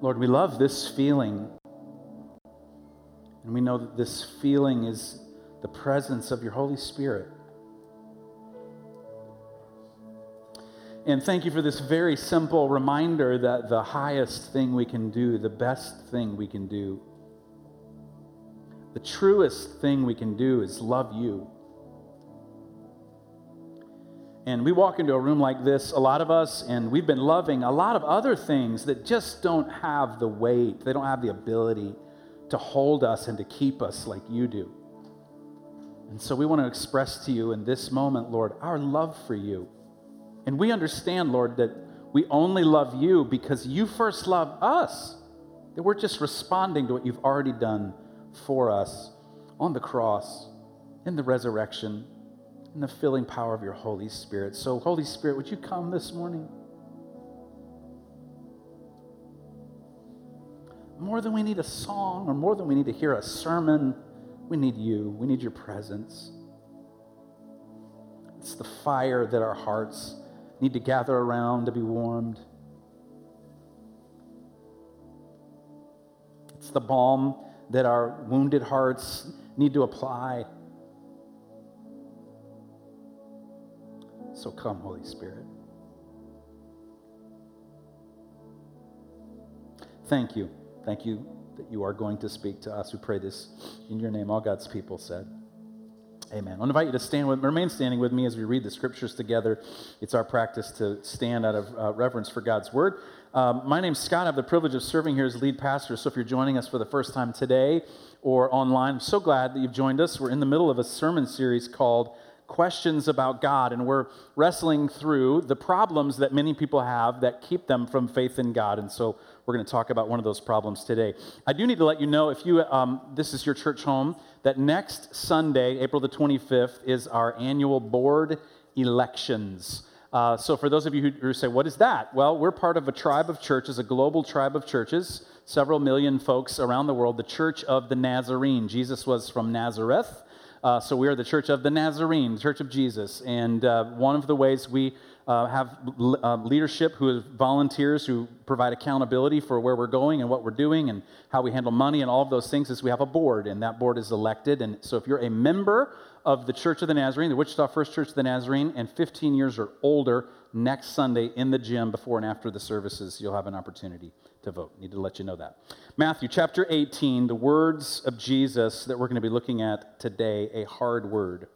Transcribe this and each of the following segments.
Lord, we love this feeling. And we know that this feeling is the presence of your Holy Spirit. And thank you for this very simple reminder that the highest thing we can do, the best thing we can do, the truest thing we can do is love you. And we walk into a room like this, a lot of us, and we've been loving a lot of other things that just don't have the weight, they don't have the ability to hold us and to keep us like you do. And so we want to express to you in this moment, Lord, our love for you. And we understand, Lord, that we only love you because you first loved us. That we're just responding to what you've already done for us on the cross, in the resurrection, in the filling power of your Holy Spirit. So, Holy Spirit, would you come this morning? More than we need a song or more than we need to hear a sermon, we need you. We need your presence. It's the fire that our hearts need to gather around to be warmed. It's the balm that our wounded hearts need to apply. So come, Holy Spirit. Thank you. Thank you that you are going to speak to us. We pray this in your name. All God's people said. Amen. I invite you to stand with, remain standing with me as we read the scriptures together. It's our practice to stand out of uh, reverence for God's word. Um, my name's Scott. I have the privilege of serving here as lead pastor. So if you're joining us for the first time today or online, I'm so glad that you've joined us. We're in the middle of a sermon series called questions about God, and we're wrestling through the problems that many people have that keep them from faith in God. And so we're going to talk about one of those problems today. I do need to let you know if you um, this is your church home that next Sunday, April the 25th, is our annual board elections. Uh, so, for those of you who, who, say, What is that? Well, we're part of a tribe of churches, a global tribe of churches, several million folks around the world, the Church of the Nazarene. Jesus was from Nazareth. Uh, so we are the Church of the Nazarene, Church of Jesus. And uh, one of the ways we uh, have uh, leadership who is volunteers who provide accountability for where we're going and what we're doing and how we handle money and all of those things is we have a board, and that board is elected. And so if you're a member of the Church of the Nazarene, the Wichita First Church of the Nazarene, and 15 years or older, next Sunday in the gym before and after the services, you'll have an opportunity to vote. Need to let you know that. Matthew chapter 18, the words of Jesus that we're going to be looking at today, a hard word.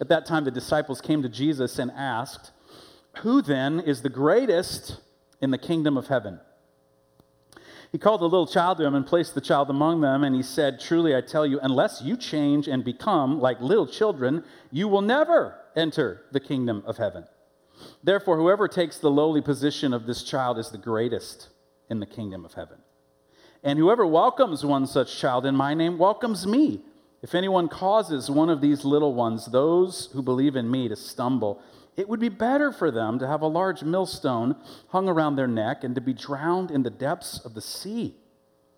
At that time, the disciples came to Jesus and asked, Who then is the greatest in the kingdom of heaven? He called a little child to him and placed the child among them, and he said, Truly I tell you, unless you change and become like little children, you will never enter the kingdom of heaven. Therefore, whoever takes the lowly position of this child is the greatest in the kingdom of heaven. And whoever welcomes one such child in my name welcomes me. If anyone causes one of these little ones, those who believe in me, to stumble, it would be better for them to have a large millstone hung around their neck and to be drowned in the depths of the sea.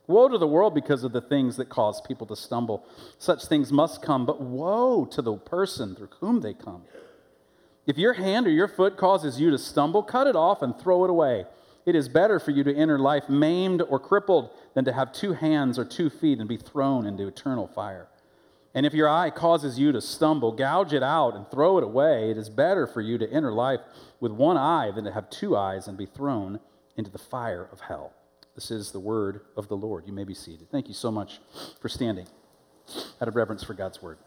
Woe to the world because of the things that cause people to stumble. Such things must come, but woe to the person through whom they come. If your hand or your foot causes you to stumble, cut it off and throw it away. It is better for you to enter life maimed or crippled than to have two hands or two feet and be thrown into eternal fire. And if your eye causes you to stumble, gouge it out and throw it away. It is better for you to enter life with one eye than to have two eyes and be thrown into the fire of hell. This is the word of the Lord. You may be seated. Thank you so much for standing out of reverence for God's word.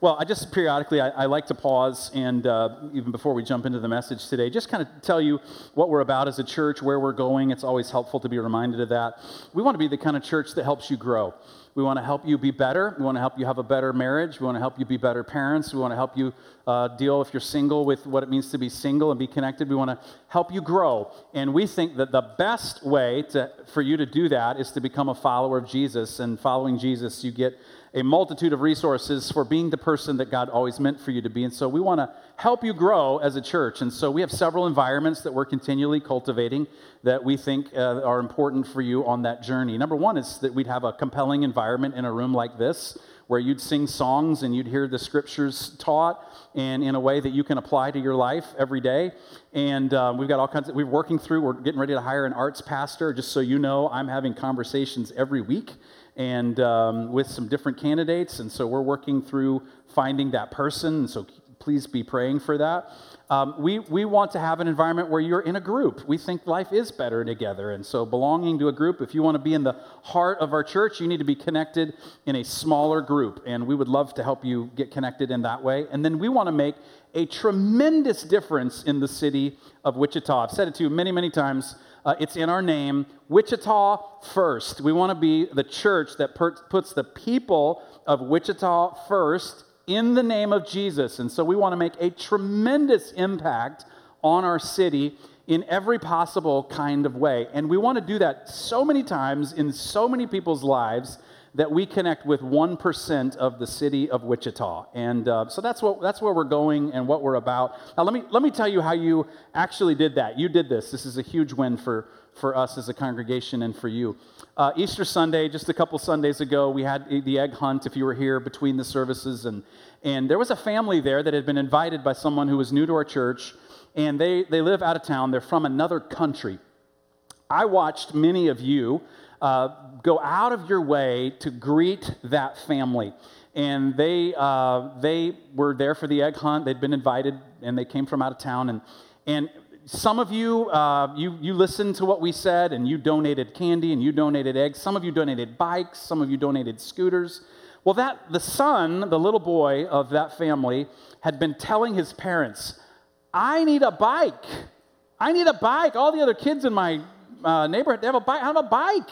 Well, I just periodically I, I like to pause and uh, even before we jump into the message today, just kind of tell you what we're about as a church, where we're going. It's always helpful to be reminded of that. We want to be the kind of church that helps you grow. We want to help you be better. We want to help you have a better marriage. We want to help you be better parents. We want to help you uh, deal, if you're single, with what it means to be single and be connected. We want to help you grow. And we think that the best way to, for you to do that is to become a follower of Jesus. And following Jesus, you get a multitude of resources for being the person that God always meant for you to be. And so we want to help you grow as a church. And so we have several environments that we're continually cultivating that we think uh, are important for you on that journey. Number one is that we'd have a compelling environment in a room like this where you'd sing songs and you'd hear the scriptures taught and in a way that you can apply to your life every day. And uh, we've got all kinds of, we're working through, we're getting ready to hire an arts pastor. Just so you know, I'm having conversations every week and um, with some different candidates. And so we're working through finding that person. So please be praying for that. Um, we, we want to have an environment where you're in a group. We think life is better together. And so, belonging to a group, if you want to be in the heart of our church, you need to be connected in a smaller group. And we would love to help you get connected in that way. And then we want to make a tremendous difference in the city of Wichita. I've said it to you many, many times. Uh, it's in our name Wichita first. We want to be the church that per- puts the people of Wichita first in the name of Jesus. And so we want to make a tremendous impact on our city in every possible kind of way. And we want to do that so many times in so many people's lives that we connect with 1% of the city of Wichita. And uh, so that's, what, that's where we're going and what we're about. Now, let me, let me tell you how you actually did that. You did this. This is a huge win for, for us as a congregation and for you. Uh, Easter Sunday, just a couple Sundays ago, we had the egg hunt, if you were here between the services. And, and there was a family there that had been invited by someone who was new to our church. And they, they live out of town, they're from another country. I watched many of you uh, go out of your way to greet that family. And they, uh, they were there for the egg hunt. They'd been invited, and they came from out of town. And, and some of you, uh, you, you listened to what we said, and you donated candy, and you donated eggs. Some of you donated bikes. Some of you donated scooters. Well, that the son, the little boy of that family, had been telling his parents, "I need a bike. I need a bike. All the other kids in my uh, neighborhood, they have a bike. I have a bike.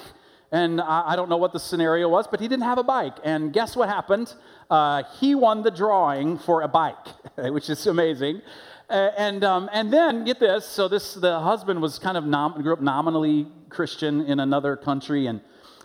And I, I, don't know what the scenario was, but he didn't have a bike. And guess what happened? Uh, he won the drawing for a bike, which is amazing. Uh, and, um, and then, get this so, this the husband was kind of nom- grew up nominally Christian in another country. And,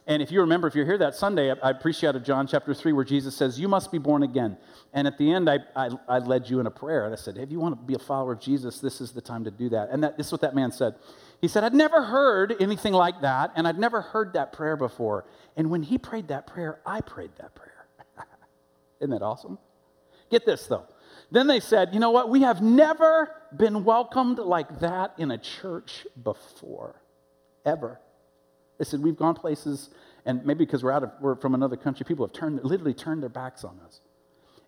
and if you remember, if you're here that Sunday, I, I preached out of John chapter 3, where Jesus says, You must be born again. And at the end, I, I, I led you in a prayer. And I said, If you want to be a follower of Jesus, this is the time to do that. And that, this is what that man said. He said, I'd never heard anything like that, and I'd never heard that prayer before. And when he prayed that prayer, I prayed that prayer. Isn't that awesome? Get this, though. Then they said, You know what? We have never been welcomed like that in a church before, ever. They said, We've gone places, and maybe because we're, out of, we're from another country, people have turned, literally turned their backs on us.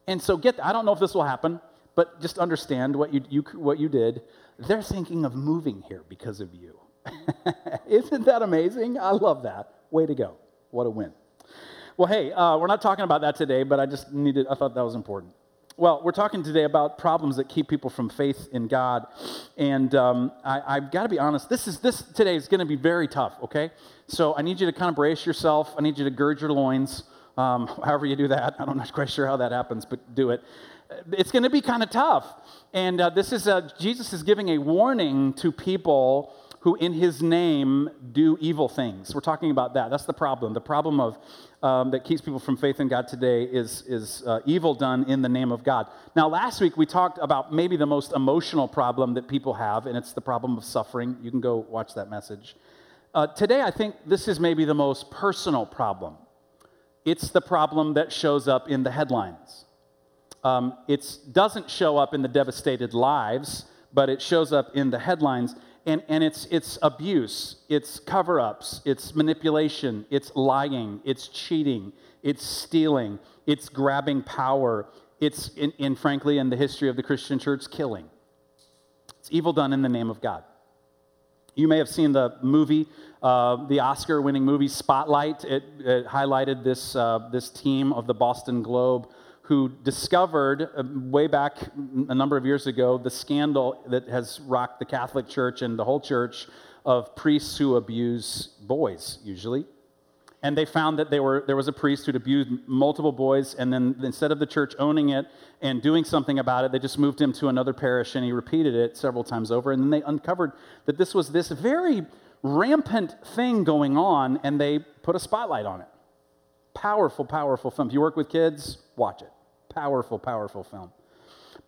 And so, get, I don't know if this will happen, but just understand what you, you, what you did. They're thinking of moving here because of you. Isn't that amazing? I love that. Way to go. What a win. Well, hey, uh, we're not talking about that today, but I just needed, I thought that was important. Well, we're talking today about problems that keep people from faith in God, and um, I, have got to be honest. This is this today is going to be very tough. Okay, so I need you to kind of brace yourself. I need you to gird your loins. Um, however you do that, I'm not quite sure how that happens, but do it it's going to be kind of tough. And uh, this is a, Jesus is giving a warning to people who, in his name, do evil things. We're talking about that. That's the problem. The problem of um, that keeps people from faith in God today is, is uh, evil done in the name of God. Now, last week we talked about maybe the most emotional problem that people have, and it's the problem of suffering. You can go watch that message. Uh, today, I think this is maybe the most personal problem. It's the problem that shows up in the headlines. Um, it doesn't show up in the devastated lives, but it shows up in the headlines. And, and it's, it's abuse, it's cover ups, it's manipulation, it's lying, it's cheating, it's stealing, it's grabbing power, it's, in, in frankly, in the history of the Christian church, killing. It's evil done in the name of God. You may have seen the movie, uh, the Oscar winning movie Spotlight. It, it highlighted this, uh, this team of the Boston Globe who discovered uh, way back a number of years ago the scandal that has rocked the Catholic Church and the whole church of priests who abuse boys, usually. And they found that were, there was a priest who'd abused multiple boys, and then instead of the church owning it and doing something about it, they just moved him to another parish and he repeated it several times over. And then they uncovered that this was this very rampant thing going on, and they put a spotlight on it. Powerful, powerful film. If you work with kids, watch it. Powerful, powerful film.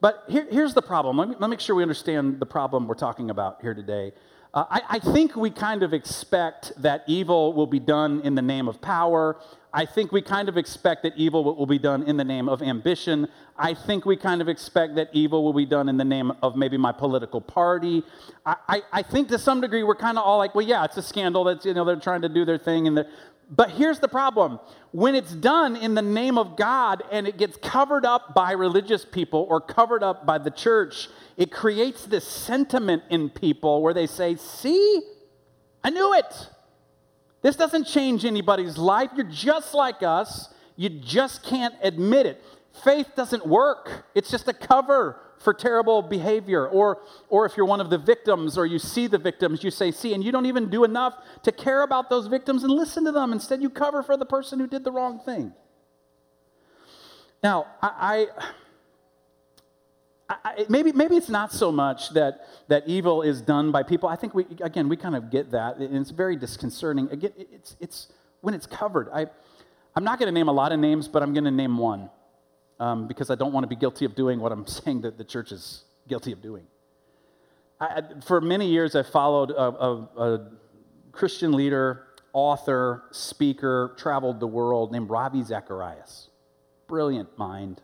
But here, here's the problem. Let me, let me make sure we understand the problem we're talking about here today. Uh, I, I, think we kind of expect that evil will be done in the name of power, I think we kind of expect that evil will be done in the name of ambition. I think we kind of expect that evil will be done in the name of maybe my political party. I, I, I think to some degree we're kind of all like, well, yeah, it's a scandal. That's, you know, they're trying to do their thing. And but here's the problem when it's done in the name of God and it gets covered up by religious people or covered up by the church, it creates this sentiment in people where they say, see, I knew it. This doesn't change anybody's life. You're just like us. You just can't admit it. Faith doesn't work, it's just a cover for terrible behavior. Or, or if you're one of the victims or you see the victims, you say, see, and you don't even do enough to care about those victims and listen to them. Instead, you cover for the person who did the wrong thing. Now, I, I I, maybe, maybe it's not so much that, that evil is done by people. I think we, again, we kind of get that, and it's very disconcerting. Again, it's, it's when it's covered. I, I'm not going to name a lot of names, but I'm going to name one um, because I don't want to be guilty of doing what I'm saying that the church is guilty of doing. I, for many years, I followed a, a, a Christian leader, author, speaker, traveled the world named Ravi Zacharias. Brilliant mind,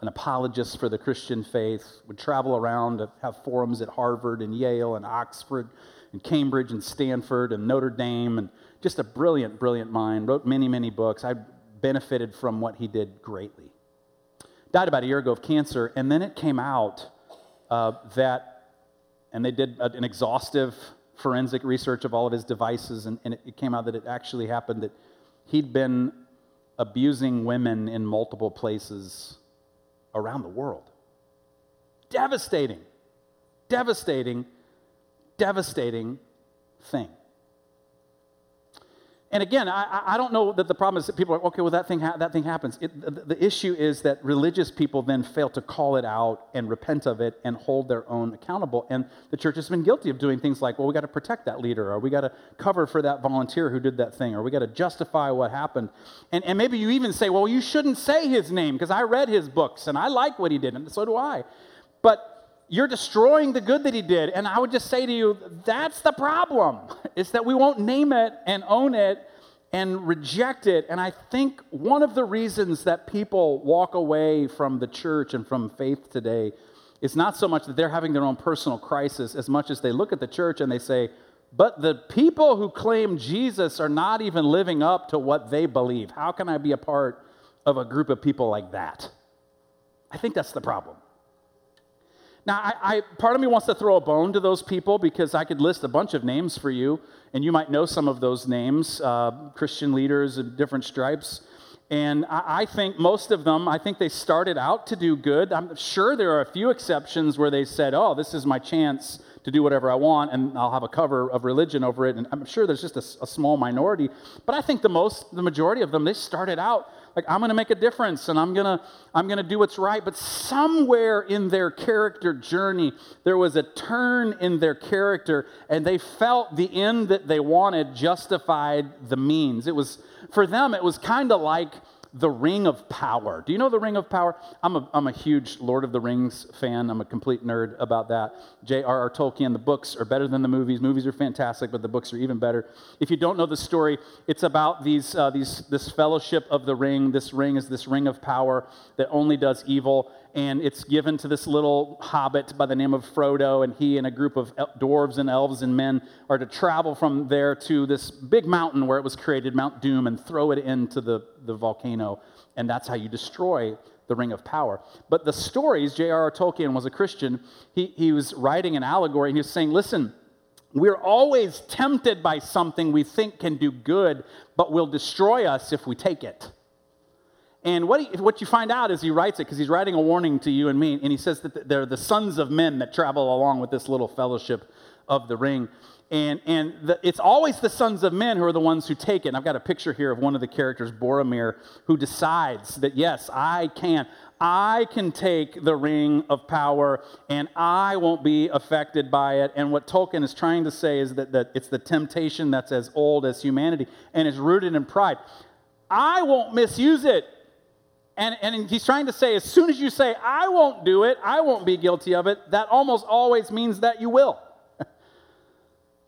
an apologist for the Christian faith, would travel around have forums at Harvard and Yale and Oxford and Cambridge and Stanford and Notre Dame, and just a brilliant, brilliant mind. Wrote many, many books. I benefited from what he did greatly. Died about a year ago of cancer, and then it came out uh, that, and they did an exhaustive forensic research of all of his devices, and, and it came out that it actually happened that he'd been abusing women in multiple places around the world. Devastating, devastating, devastating thing. And again, I, I don't know that the problem is that people are, okay, well, that thing, ha- that thing happens. It, the, the issue is that religious people then fail to call it out and repent of it and hold their own accountable. And the church has been guilty of doing things like, well, we got to protect that leader, or we got to cover for that volunteer who did that thing, or we got to justify what happened. And, and maybe you even say, well, you shouldn't say his name because I read his books and I like what he did, and so do I. But you're destroying the good that he did. And I would just say to you, that's the problem, is that we won't name it and own it and reject it. And I think one of the reasons that people walk away from the church and from faith today is not so much that they're having their own personal crisis as much as they look at the church and they say, but the people who claim Jesus are not even living up to what they believe. How can I be a part of a group of people like that? I think that's the problem. Now, I, I, part of me wants to throw a bone to those people because I could list a bunch of names for you, and you might know some of those names, uh, Christian leaders of different stripes. And I, I think most of them, I think they started out to do good. I'm sure there are a few exceptions where they said, oh, this is my chance to do whatever I want, and I'll have a cover of religion over it. And I'm sure there's just a, a small minority. But I think the most, the majority of them, they started out like i'm going to make a difference and i'm going to i'm going to do what's right. But somewhere in their character journey there was a turn in their character and they felt the end that they wanted justified the means. It was for them it was kind of like the Ring of Power. Do you know the Ring of Power? I'm a, I'm a huge Lord of the Rings fan. I'm a complete nerd about that. J.R.R. Tolkien, the books are better than the movies. Movies are fantastic, but the books are even better. If you don't know the story, it's about these, uh, these, this fellowship of the ring. This ring is this ring of power that only does evil and it's given to this little hobbit by the name of Frodo, and he and a group of dwarves and elves and men are to travel from there to this big mountain where it was created, Mount Doom, and throw it into the, the volcano, and that's how you destroy the Ring of Power. But the stories, J.R.R. Tolkien was a Christian, he, he was writing an allegory, and he was saying, listen, we're always tempted by something we think can do good, but will destroy us if we take it. And what, he, what you find out is he writes it because he's writing a warning to you and me, and he says that they're the sons of men that travel along with this little fellowship of the ring. And, and the, it's always the sons of men who are the ones who take it. And I've got a picture here of one of the characters, Boromir, who decides that, yes, I can. I can take the ring of power and I won't be affected by it. And what Tolkien is trying to say is that, that it's the temptation that's as old as humanity and is rooted in pride. I won't misuse it. And, and he's trying to say, as soon as you say, I won't do it, I won't be guilty of it, that almost always means that you will.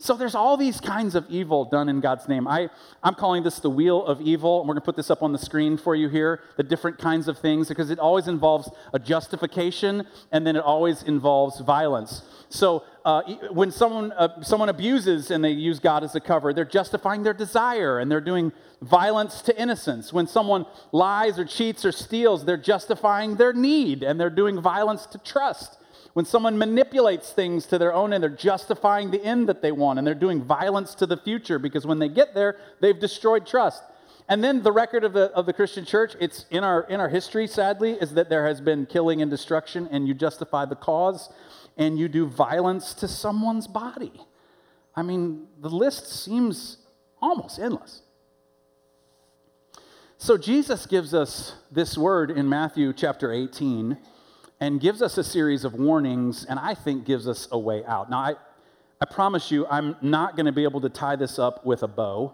So there's all these kinds of evil done in God's name. I, I'm calling this the wheel of evil, and we're going to put this up on the screen for you here, the different kinds of things, because it always involves a justification, and then it always involves violence. So uh, when someone, uh, someone abuses and they use God as a cover, they're justifying their desire, and they're doing violence to innocence. When someone lies or cheats or steals, they're justifying their need, and they're doing violence to trust. When someone manipulates things to their own end, they're justifying the end that they want and they're doing violence to the future because when they get there, they've destroyed trust. And then the record of the, of the Christian church, it's in our, in our history, sadly, is that there has been killing and destruction, and you justify the cause and you do violence to someone's body. I mean, the list seems almost endless. So Jesus gives us this word in Matthew chapter 18 and gives us a series of warnings, and I think gives us a way out. Now, I, I promise you, I'm not going to be able to tie this up with a bow,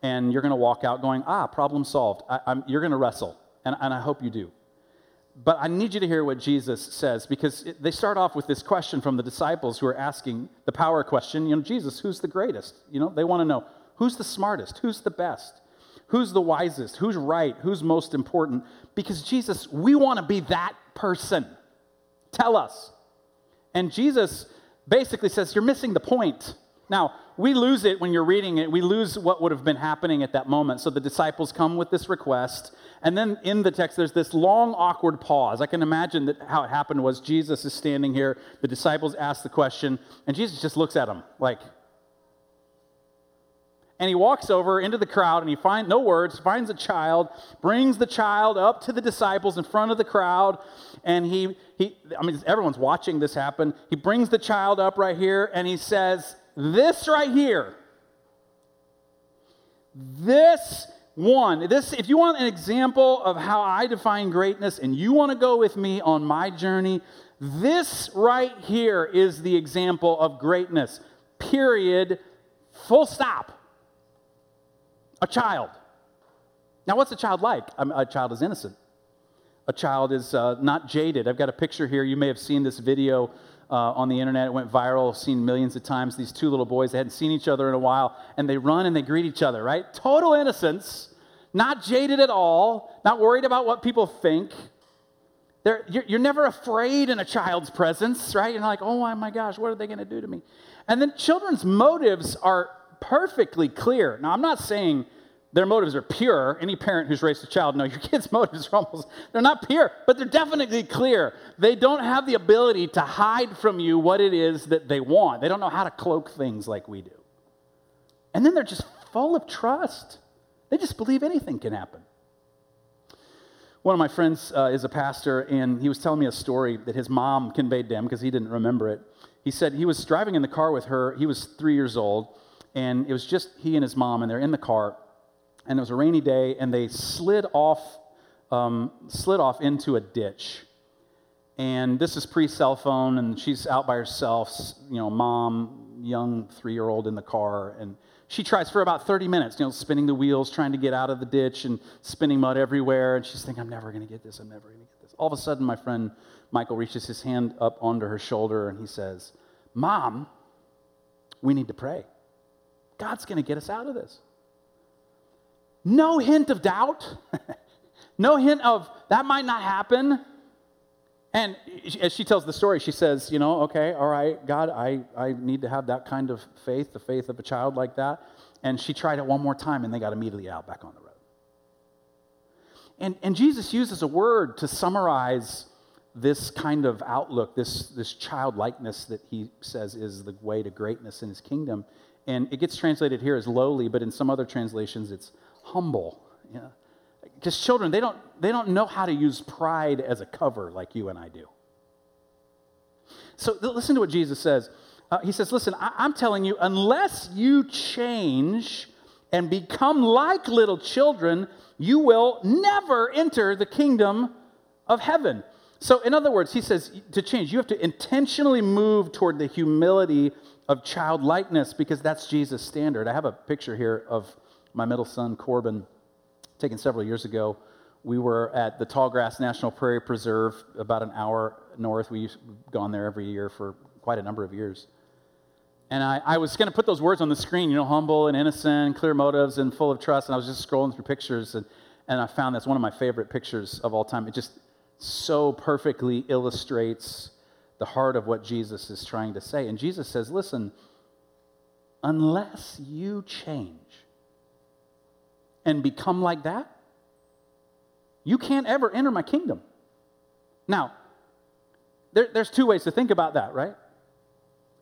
and you're going to walk out going, ah, problem solved. I, you're going to wrestle, and, and I hope you do. But I need you to hear what Jesus says because it, they start off with this question from the disciples who are asking the power question. You know, Jesus, who's the greatest? You know, they want to know who's the smartest, who's the best, who's the wisest, who's right, who's most important. Because Jesus, we want to be that person. Tell us. And Jesus basically says, You're missing the point. Now, we lose it when you're reading it. We lose what would have been happening at that moment. So the disciples come with this request. And then in the text, there's this long, awkward pause. I can imagine that how it happened was Jesus is standing here. The disciples ask the question, and Jesus just looks at them like, and he walks over into the crowd and he finds no words finds a child brings the child up to the disciples in front of the crowd and he he i mean everyone's watching this happen. He brings the child up right here and he says this right here. This one this if you want an example of how i define greatness and you want to go with me on my journey this right here is the example of greatness period. Full stop a child. Now, what's a child like? A child is innocent. A child is uh, not jaded. I've got a picture here. You may have seen this video uh, on the internet. It went viral, seen millions of times. These two little boys, they hadn't seen each other in a while, and they run and they greet each other, right? Total innocence, not jaded at all, not worried about what people think. You're, you're, never afraid in a child's presence, right? You're like, oh my gosh, what are they going to do to me? And then children's motives are perfectly clear. Now, I'm not saying their motives are pure. Any parent who's raised a child know your kid's motives are almost, they're not pure, but they're definitely clear. They don't have the ability to hide from you what it is that they want. They don't know how to cloak things like we do. And then they're just full of trust. They just believe anything can happen. One of my friends uh, is a pastor, and he was telling me a story that his mom conveyed to him because he didn't remember it. He said he was driving in the car with her. He was three years old, and it was just he and his mom, and they're in the car, and it was a rainy day, and they slid off, um, slid off into a ditch. And this is pre-cell phone, and she's out by herself, you know, mom, young three-year-old in the car, and she tries for about 30 minutes, you know, spinning the wheels, trying to get out of the ditch and spinning mud everywhere. And she's thinking, I'm never going to get this. I'm never going to get this. All of a sudden, my friend Michael reaches his hand up onto her shoulder and he says, Mom, we need to pray. God's going to get us out of this. No hint of doubt, no hint of that might not happen. And as she tells the story, she says, You know, okay, all right, God, I, I need to have that kind of faith, the faith of a child like that. And she tried it one more time, and they got immediately out back on the road. And, and Jesus uses a word to summarize this kind of outlook, this, this childlikeness that he says is the way to greatness in his kingdom. And it gets translated here as lowly, but in some other translations it's humble. Because children, they don't, they don't know how to use pride as a cover like you and I do. So listen to what Jesus says. Uh, he says, Listen, I- I'm telling you, unless you change and become like little children, you will never enter the kingdom of heaven. So, in other words, he says to change, you have to intentionally move toward the humility of childlikeness because that's Jesus' standard. I have a picture here of my middle son, Corbin, taken several years ago. We were at the Tallgrass National Prairie Preserve, about an hour north. We've gone there every year for quite a number of years. And I, I was going to put those words on the screen, you know, humble and innocent, clear motives and full of trust. And I was just scrolling through pictures, and, and I found that's one of my favorite pictures of all time. It just so perfectly illustrates the heart of what Jesus is trying to say. And Jesus says, listen, unless you change and become like that, you can't ever enter my kingdom. Now, there, there's two ways to think about that, right?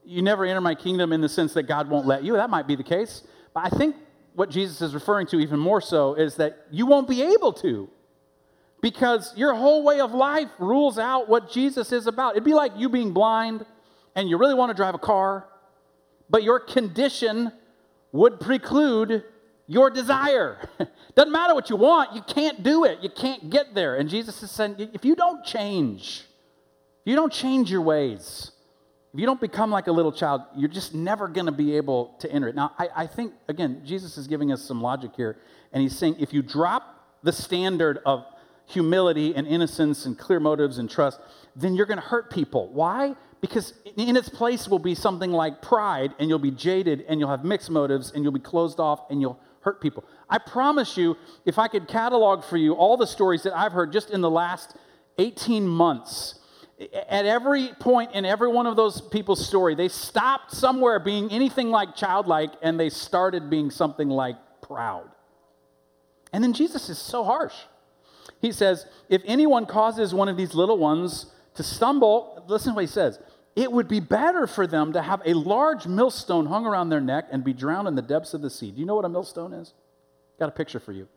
You never enter my kingdom in the sense that God won't let you. That might be the case. But I think what Jesus is referring to even more so is that you won't be able to because your whole way of life rules out what Jesus is about. It'd be like you being blind and you really want to drive a car, but your condition would preclude your desire. Doesn't matter what you want, you can't do it. You can't get there. And Jesus is saying, if you don't change, if you don't change your ways, if you don't become like a little child, you're just never going to be able to enter it. Now, I, I, think, again, Jesus is giving us some logic here, and he's saying if you drop the standard of humility and innocence and clear motives and trust, then you're going to hurt people. Why? Because in its place will be something like pride, and you'll be jaded, and you'll have mixed motives, and you'll be closed off, and you'll hurt people. I promise you, if I could catalog for you all the stories that I've heard just in the last 18 months, at every point in every one of those people's story, they stopped somewhere being anything like childlike and they started being something like proud. And then Jesus is so harsh. He says, If anyone causes one of these little ones to stumble, listen to what he says. It would be better for them to have a large millstone hung around their neck and be drowned in the depths of the sea. Do you know what a millstone is? Got a picture for you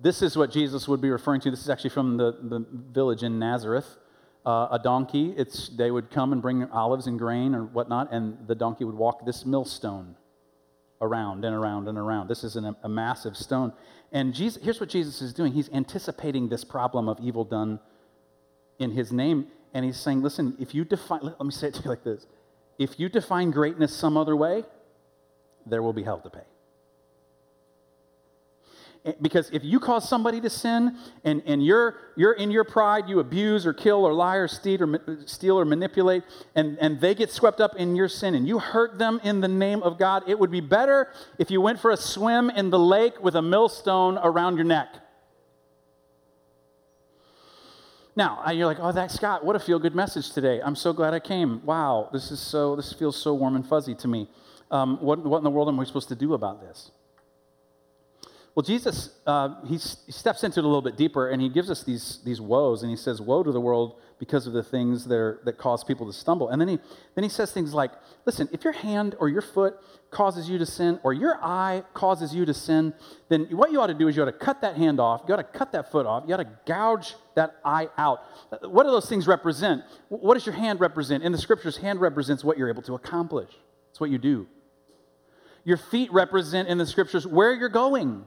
this is what Jesus would be referring to. This is actually from the, the village in Nazareth. Uh, a donkey, it's, they would come and bring olives and grain or whatnot, and the donkey would walk this millstone around and around and around. This is an, a massive stone. And Jesus, here's what Jesus is doing He's anticipating this problem of evil done in His name. And He's saying, listen, if you define, let me say it to you like this if you define greatness some other way, there will be hell to pay. Because if you cause somebody to sin and, and you're, you're in your pride, you abuse or kill or lie or steal or, steal or manipulate, and, and they get swept up in your sin and you hurt them in the name of God, it would be better if you went for a swim in the lake with a millstone around your neck. Now, you're like, oh, that Scott, what a feel good message today. I'm so glad I came. Wow, this is so, this feels so warm and fuzzy to me. Um, what, what in the world am we supposed to do about this? Well, Jesus, uh, he, steps into it a little bit deeper and he gives us these, these woes and he says, Woe to the world because of the things that, are, that cause people to stumble. And then he, then he says things like, Listen, if your hand or your foot causes you to sin or your eye causes you to sin, then what you ought to do is you ought to cut that hand off, you ought to cut that foot off, you ought to gouge that eye out. What do those things represent? What does your hand represent? In the scriptures, hand represents what you're able to accomplish, it's what you do. Your feet represent in the scriptures where you're going.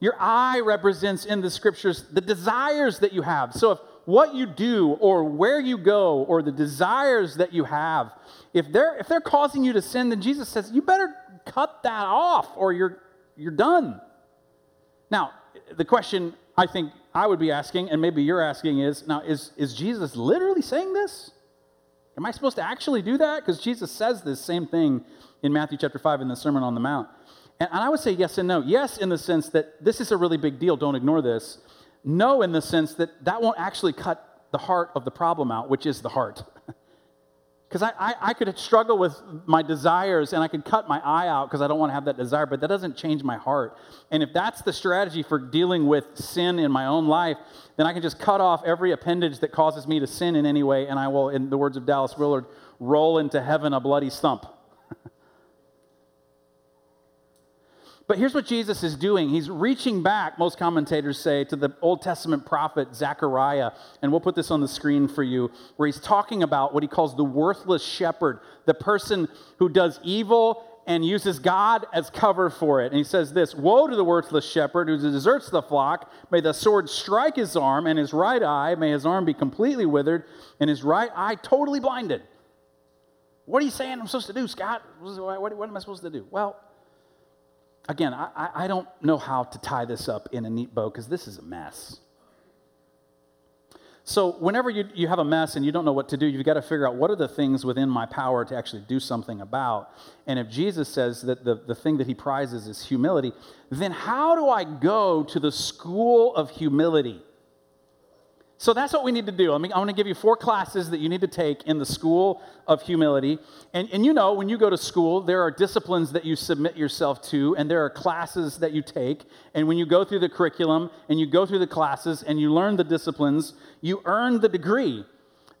Your eye represents in the scriptures the desires that you have. So if what you do or where you go or the desires that you have, if they're if they're causing you to sin, then Jesus says, you better cut that off or you're you're done. Now, the question I think I would be asking, and maybe you're asking, is now, is, is Jesus literally saying this? Am I supposed to actually do that? Because Jesus says this same thing in Matthew chapter 5 in the Sermon on the Mount. And I would say yes and no. Yes, in the sense that this is a really big deal, don't ignore this. No, in the sense that that won't actually cut the heart of the problem out, which is the heart. Because I, I, I, could struggle with my desires and I could cut my eye out because I don't want to have that desire, but that doesn't change my heart. And if that's the strategy for dealing with sin in my own life, then I can just cut off every appendage that causes me to sin in any way, and I will, in the words of Dallas Willard, roll into heaven a bloody stump. But here's what Jesus is doing. He's reaching back, most commentators say, to the Old Testament prophet Zechariah. And we'll put this on the screen for you, where he's talking about what he calls the worthless shepherd, the person who does evil and uses God as cover for it. And he says this Woe to the worthless shepherd who deserts the flock. May the sword strike his arm and his right eye. May his arm be completely withered and his right eye totally blinded. What are you saying I'm supposed to do, Scott? What, what am I supposed to do? Well, again, I, I don't know how to tie this up in a neat bow because this is a mess. So, whenever you, you have a mess and you don't know what to do, you've got to figure out what are the things within my power to actually do something about. And if Jesus says that the, the thing that he prizes is humility, then how do I go to the school of humility? So that's what we need to do. I mean, I want to give you four classes that you need to take in the school of humility. And, and you know, when you go to school, there are disciplines that you submit yourself to, and there are classes that you take. And when you go through the curriculum and you go through the classes and you learn the disciplines, you earn the degree.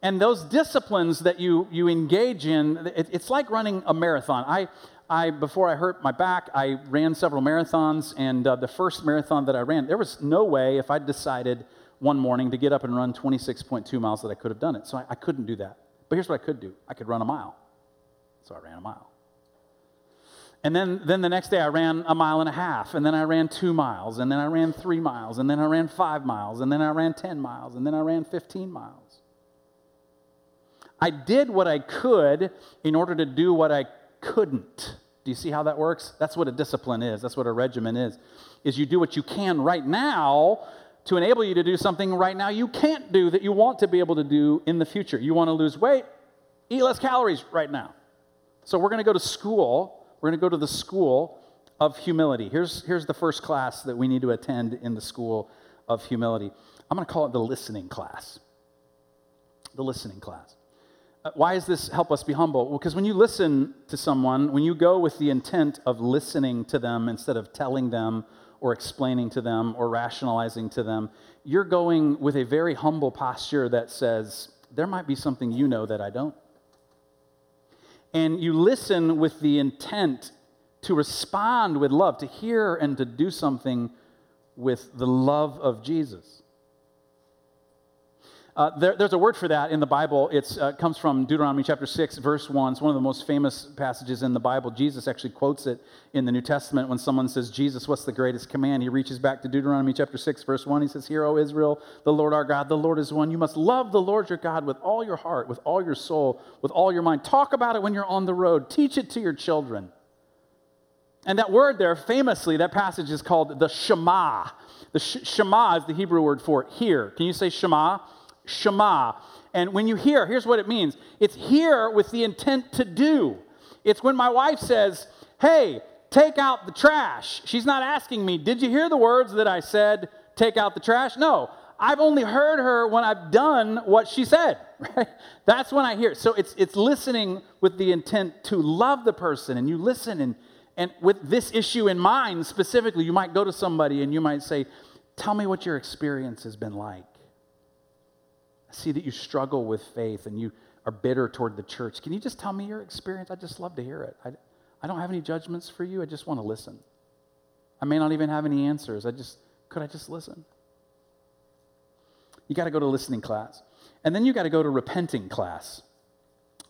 And those disciplines that you, you engage in, it, it's like running a marathon. I, I, before I hurt my back, I ran several marathons, and uh, the first marathon that I ran, there was no way if I decided – one morning to get up and run 26.2 miles that I could have done it. So I, I couldn't do that. But here's what I could do I could run a mile. So I ran a mile. And then, then the next day I ran a mile and a half, and then I ran two miles, and then I ran three miles, and then I ran five miles, and then I ran 10 miles, and then I ran 15 miles. I did what I could in order to do what I couldn't. Do you see how that works? That's what a discipline is. That's what a regimen is. Is you do what you can right now to enable you to do something right now you can't do that you want to be able to do in the future. You want to lose weight, eat less calories right now. So we're going to go to school. We're going to go to the school of humility. Here's, here's the first class that we need to attend in the school of humility. I'm going to call it the listening class. The listening class. Uh, why does this help us be humble? Well, because when you listen to someone, when you go with the intent of listening to them instead of telling them or explaining to them or rationalizing to them. You're going with a very humble posture that says, There might be something you know that I don't. And you listen with the intent to respond with love, to hear and to do something with the love of Jesus. Uh, there, there's a word for that in the Bible. It uh, comes from Deuteronomy chapter 6, verse 1. It's one of the most famous passages in the Bible. Jesus actually quotes it in the New Testament when someone says, Jesus, what's the greatest command? He reaches back to Deuteronomy chapter 6, verse 1. He says, Hear, O Israel, the Lord our God, the Lord is one. You must love the Lord your God with all your heart, with all your soul, with all your mind. Talk about it when you're on the road, teach it to your children. And that word there, famously, that passage is called the Shema. The sh- Shema is the Hebrew word for hear. Can you say Shema? Shema. And when you hear, here's what it means it's hear with the intent to do. It's when my wife says, Hey, take out the trash. She's not asking me, Did you hear the words that I said, take out the trash? No. I've only heard her when I've done what she said. Right? That's when I hear. So it's it's listening with the intent to love the person, and you listen and and with this issue in mind specifically, you might go to somebody and you might say, "Tell me what your experience has been like." I see that you struggle with faith and you are bitter toward the church. Can you just tell me your experience? I'd just love to hear it. I, I don't have any judgments for you. I just want to listen. I may not even have any answers. I just, could I just listen? You got to go to listening class. And then you got to go to repenting class.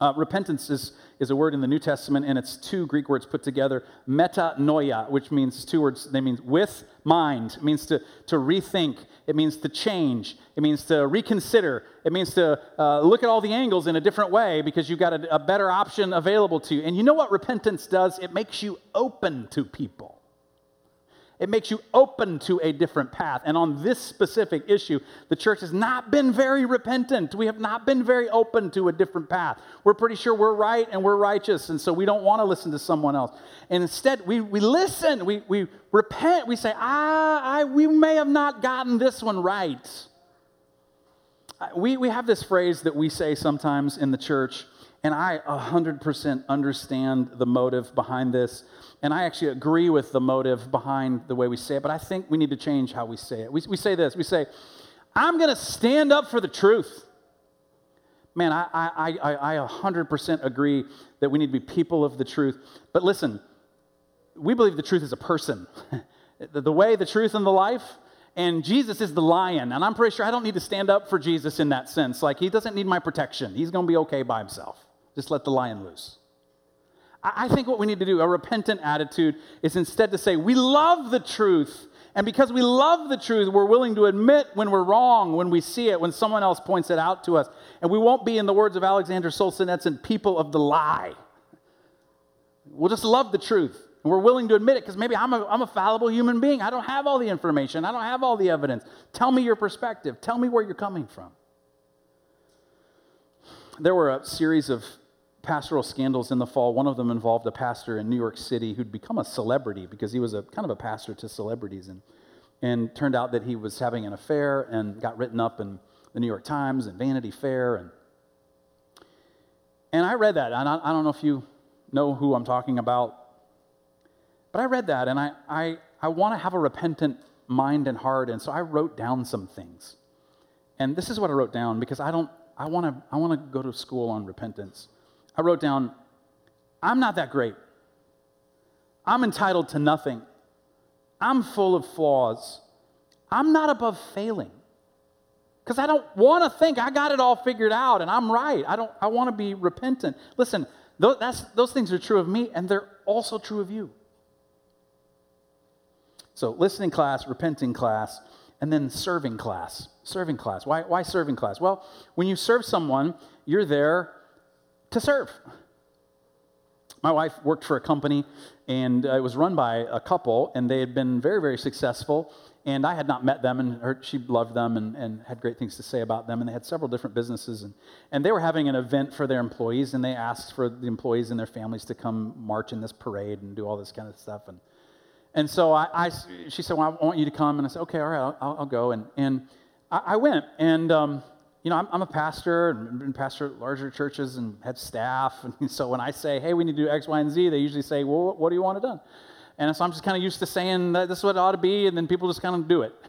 Uh, repentance is, is a word in the New Testament, and it's two Greek words put together. Metanoia, which means two words, they mean with mind. It means to, to rethink. It means to change. It means to reconsider. It means to uh, look at all the angles in a different way because you've got a, a better option available to you. And you know what repentance does? It makes you open to people. It makes you open to a different path. And on this specific issue, the church has not been very repentant. We have not been very open to a different path. We're pretty sure we're right and we're righteous, and so we don't want to listen to someone else. And instead, we, we listen, we, we repent, we say, ah, I, we may have not gotten this one right. We, we have this phrase that we say sometimes in the church, and I 100% understand the motive behind this. And I actually agree with the motive behind the way we say it, but I think we need to change how we say it. We, we say this we say, I'm going to stand up for the truth. Man, I, I, I, I 100% agree that we need to be people of the truth. But listen, we believe the truth is a person. the, the way, the truth, and the life. And Jesus is the lion. And I'm pretty sure I don't need to stand up for Jesus in that sense. Like, he doesn't need my protection. He's going to be okay by himself. Just let the lion loose. I think what we need to do, a repentant attitude, is instead to say, We love the truth. And because we love the truth, we're willing to admit when we're wrong, when we see it, when someone else points it out to us. And we won't be, in the words of Alexander Solzhenitsyn, people of the lie. We'll just love the truth. And we're willing to admit it because maybe I'm a, I'm a fallible human being. I don't have all the information, I don't have all the evidence. Tell me your perspective, tell me where you're coming from. there were a series of pastoral scandals in the fall. One of them involved a pastor in New York City who'd become a celebrity because he was a kind of a pastor to celebrities. And, and turned out that he was having an affair and got written up in the New York Times and Vanity Fair. And, and I read that. And I, I don't know if you know who I'm talking about, but I read that and I, I, I want to have a repentant mind and heart. And so I wrote down some things. And this is what I wrote down because I don't, I want to, I want to go to school on repentance. I wrote down, I'm not that great. I'm entitled to nothing. I'm full of flaws. I'm not above failing. Because I don't want to think I got it all figured out and I'm right. I don't I want to be repentant. Listen, those, that's, those things are true of me and they're also true of you. So, listening class, repenting class, and then serving class. Serving class. Why, why serving class? Well, when you serve someone, you're there to serve. My wife worked for a company, and uh, it was run by a couple, and they had been very, very successful. And I had not met them, and her, she loved them and, and had great things to say about them. And they had several different businesses. And, and they were having an event for their employees, and they asked for the employees and their families to come march in this parade and do all this kind of stuff. And, and so I, I she said, Well, I want you to come. And I said, Okay, all right, I'll, I'll go. And, and I, I went. And um, you know, I'm, I'm, a pastor and been pastor at larger churches and had staff. And so when I say, hey, we need to do X, Y, and Z, they usually say, well, what do you want it done? And so I'm just kind of used to saying that this is what it ought to be, and then people just kind of do it.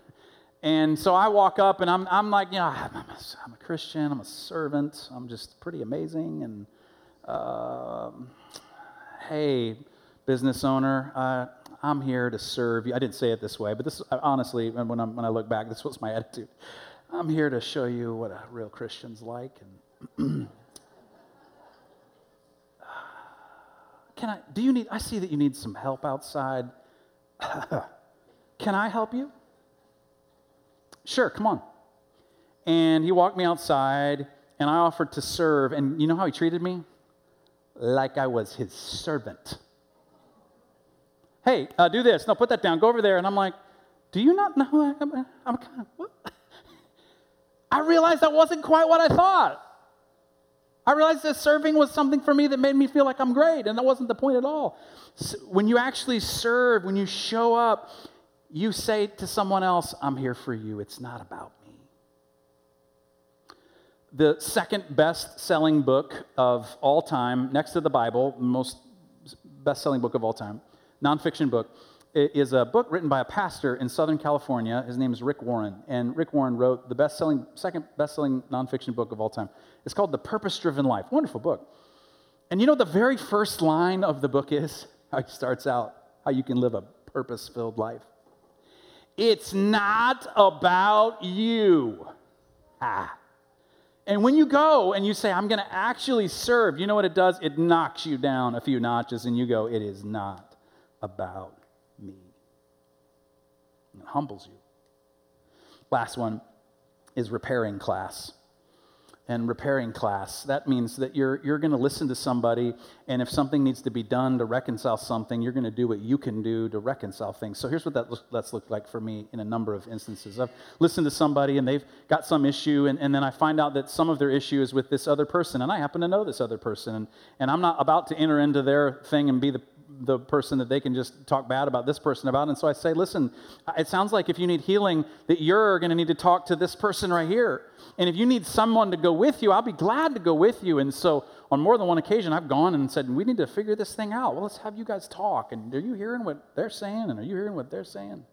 And so I walk up and I'm, I'm like, you know, I'm a, I'm a Christian, I'm a servant, I'm just pretty amazing. And uh, hey, business owner, uh, I'm here to serve you. I didn't say it this way, but this honestly, when, i when I look back, this was my attitude. I'm here to show you what a real Christian's like. And can I, do you need, I see that you need some help outside. can I help you? Sure, come on. And he walked me outside, and I offered to serve. And you know how he treated me? Like I was his servant. Hey, uh, do this. No, put that down. Go over there. And I'm like, do you not know? I'm, I'm kind of, what? I realized that wasn't quite what I thought. I realized that serving was something for me that made me feel like I'm great, and that wasn't the point at all. So when you actually serve, when you show up, you say to someone else, I'm here for you. It's not about me. The second best selling book of all time, next to the Bible, most best selling book of all time, nonfiction book, is a book written by a pastor in Southern California. His name is Rick Warren. And Rick Warren wrote the best-selling, second best-selling nonfiction book of all time. It's called The Purpose-Driven Life. Wonderful book. And you know the very first line of the book is how he starts out, how you can live a purpose-filled life. It's not about you. Ah. And when you go and you say, I'm going to actually serve, you know what it does? It knocks you down a few notches and you go, it is not about it humbles you. Last one is repairing class. And repairing class, that means that you're, you're going to listen to somebody, and if something needs to be done to reconcile something, you're going to do what you can do to reconcile things. So here's what that look, that's looked like for me in a number of instances. I've listened to somebody, and they've got some issue, and, and then I find out that some of their issue is with this other person, and I happen to know this other person, and, and I'm not about to enter into their thing and be the the person that they can just talk bad about this person about. And so I say, listen, it sounds like if you need healing, that you're going to need to talk to this person right here. And if you need someone to go with you, I'll be glad to go with you. And so on more than one occasion, I've gone and said, we need to figure this thing out. Well, let's have you guys talk. And are you hearing what they're saying? And are you hearing what they're saying?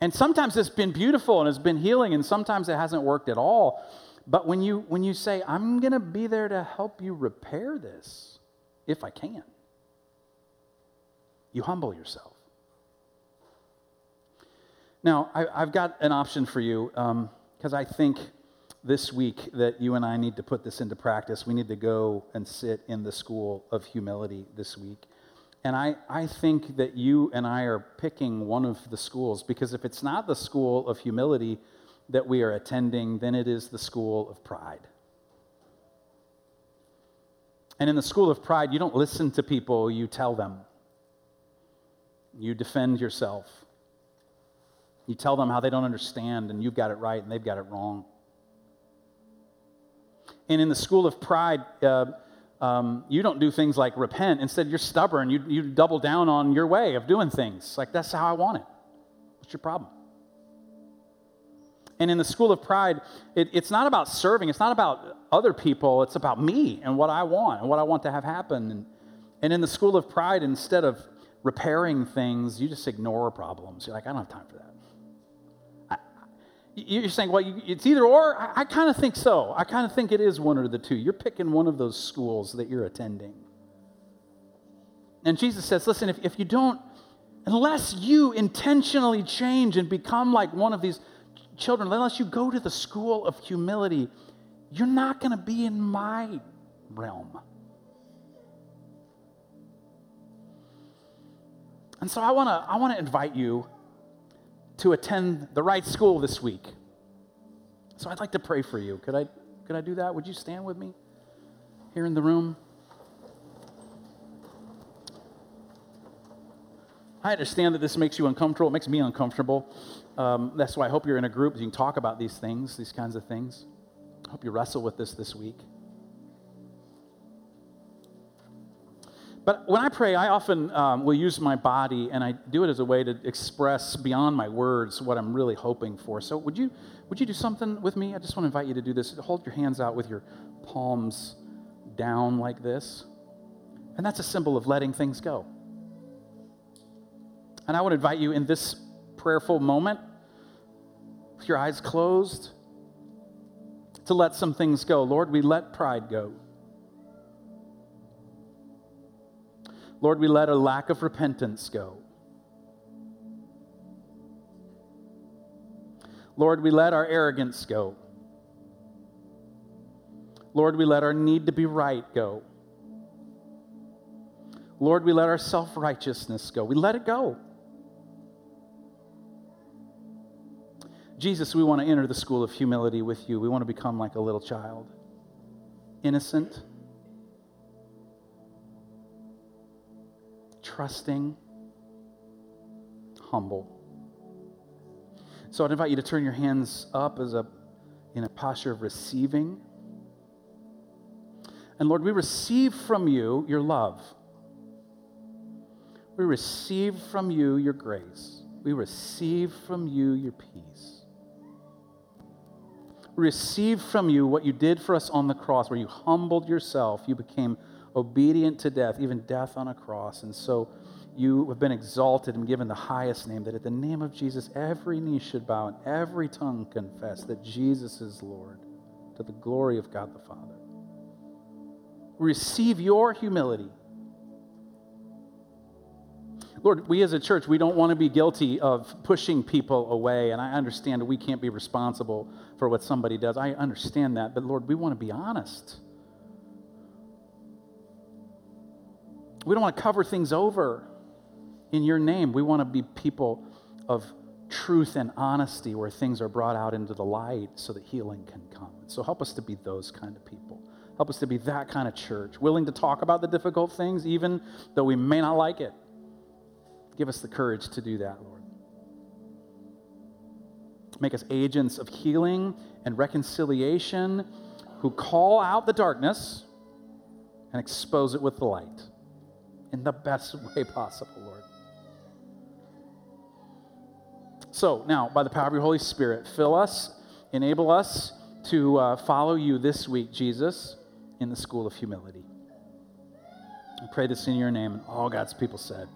And sometimes it's been beautiful and it's been healing, and sometimes it hasn't worked at all. But when you when you say, I'm gonna be there to help you repair this, if I can you humble yourself. Now, I, have got an option for you because um, I think this week that you and I need to put this into practice. We need to go and sit in the school of humility this week. And I, I think that you and I are picking one of the schools because if it's not the school of humility that we are attending, then it is the school of pride. And in the school of pride, you don't listen to people, you tell them. You defend yourself. You tell them how they don't understand and you've got it right and they've got it wrong. And in the school of pride, uh, um, you don't do things like repent. Instead, you're stubborn. You, you double down on your way of doing things. Like, that's how I want it. What's your problem? And in the school of pride, it, it's not about serving, it's not about other people, it's about me and what I want and what I want to have happen. And, and in the school of pride, instead of repairing things, you just ignore problems. You're like, I don't have time for that. You're saying, well, it's either or. I, I kind of think so. I kind of think it is one or the two. You're picking one of those schools that you're attending. And Jesus says, listen, if, if you don't, unless you intentionally change and become like one of these children, unless you go to the school of humility, you're not going to be in my realm. And so I want to I want to invite you to attend the right school this week. So I'd like to pray for you. Could I, could I do that? Would you stand with me here in the room? I understand that this makes you uncomfortable. It makes me uncomfortable. Um, that's why I hope you're in a group you can talk about these things, these kinds of things. I hope you wrestle with this this week. But when I pray, I often um, will use my body and I do it as a way to express beyond my words what I'm really hoping for. So, would you, would you do something with me? I just want to invite you to do this. Hold your hands out with your palms down like this. And that's a symbol of letting things go. And I would invite you in this prayerful moment, with your eyes closed, to let some things go. Lord, we let pride go. Lord, we let a lack of repentance go. Lord, we let our arrogance go. Lord, we let our need to be right go. Lord, we let our self righteousness go. We let it go. Jesus, we want to enter the school of humility with you. We want to become like a little child, innocent trusting, humble. So I'd invite you to turn your hands up as a in a posture of receiving. And Lord, we receive from you your love. We receive from you your grace. We receive from you your peace. We receive from you what you did for us on the cross, where you humbled yourself. You became obedient to death, even death on a cross. And so you have been exalted and given the highest name, that at the name of Jesus, every knee should bow and every tongue confess that Jesus is Lord to the glory of God the Father. Receive your humility. Lord, we as a church, we don't want to be guilty of pushing people away. And I understand we can't be responsible for what somebody does. I understand that. But Lord, we want to be honest. We don't want to cover things over in your name. We want to be people of truth and honesty where things are brought out into the light so that healing can come. So help us to be those kind of people. Help us to be that kind of church, willing to talk about the difficult things, even though we may not like it. Give us the courage to do that, Lord. Make us agents of healing and reconciliation who call out the darkness and expose it with the light in the best way possible, Lord. So now, by the power of your Holy Spirit, fill us, enable us to uh, follow you this week, Jesus, in the school of humility. I pray this in your name, and all God's people said.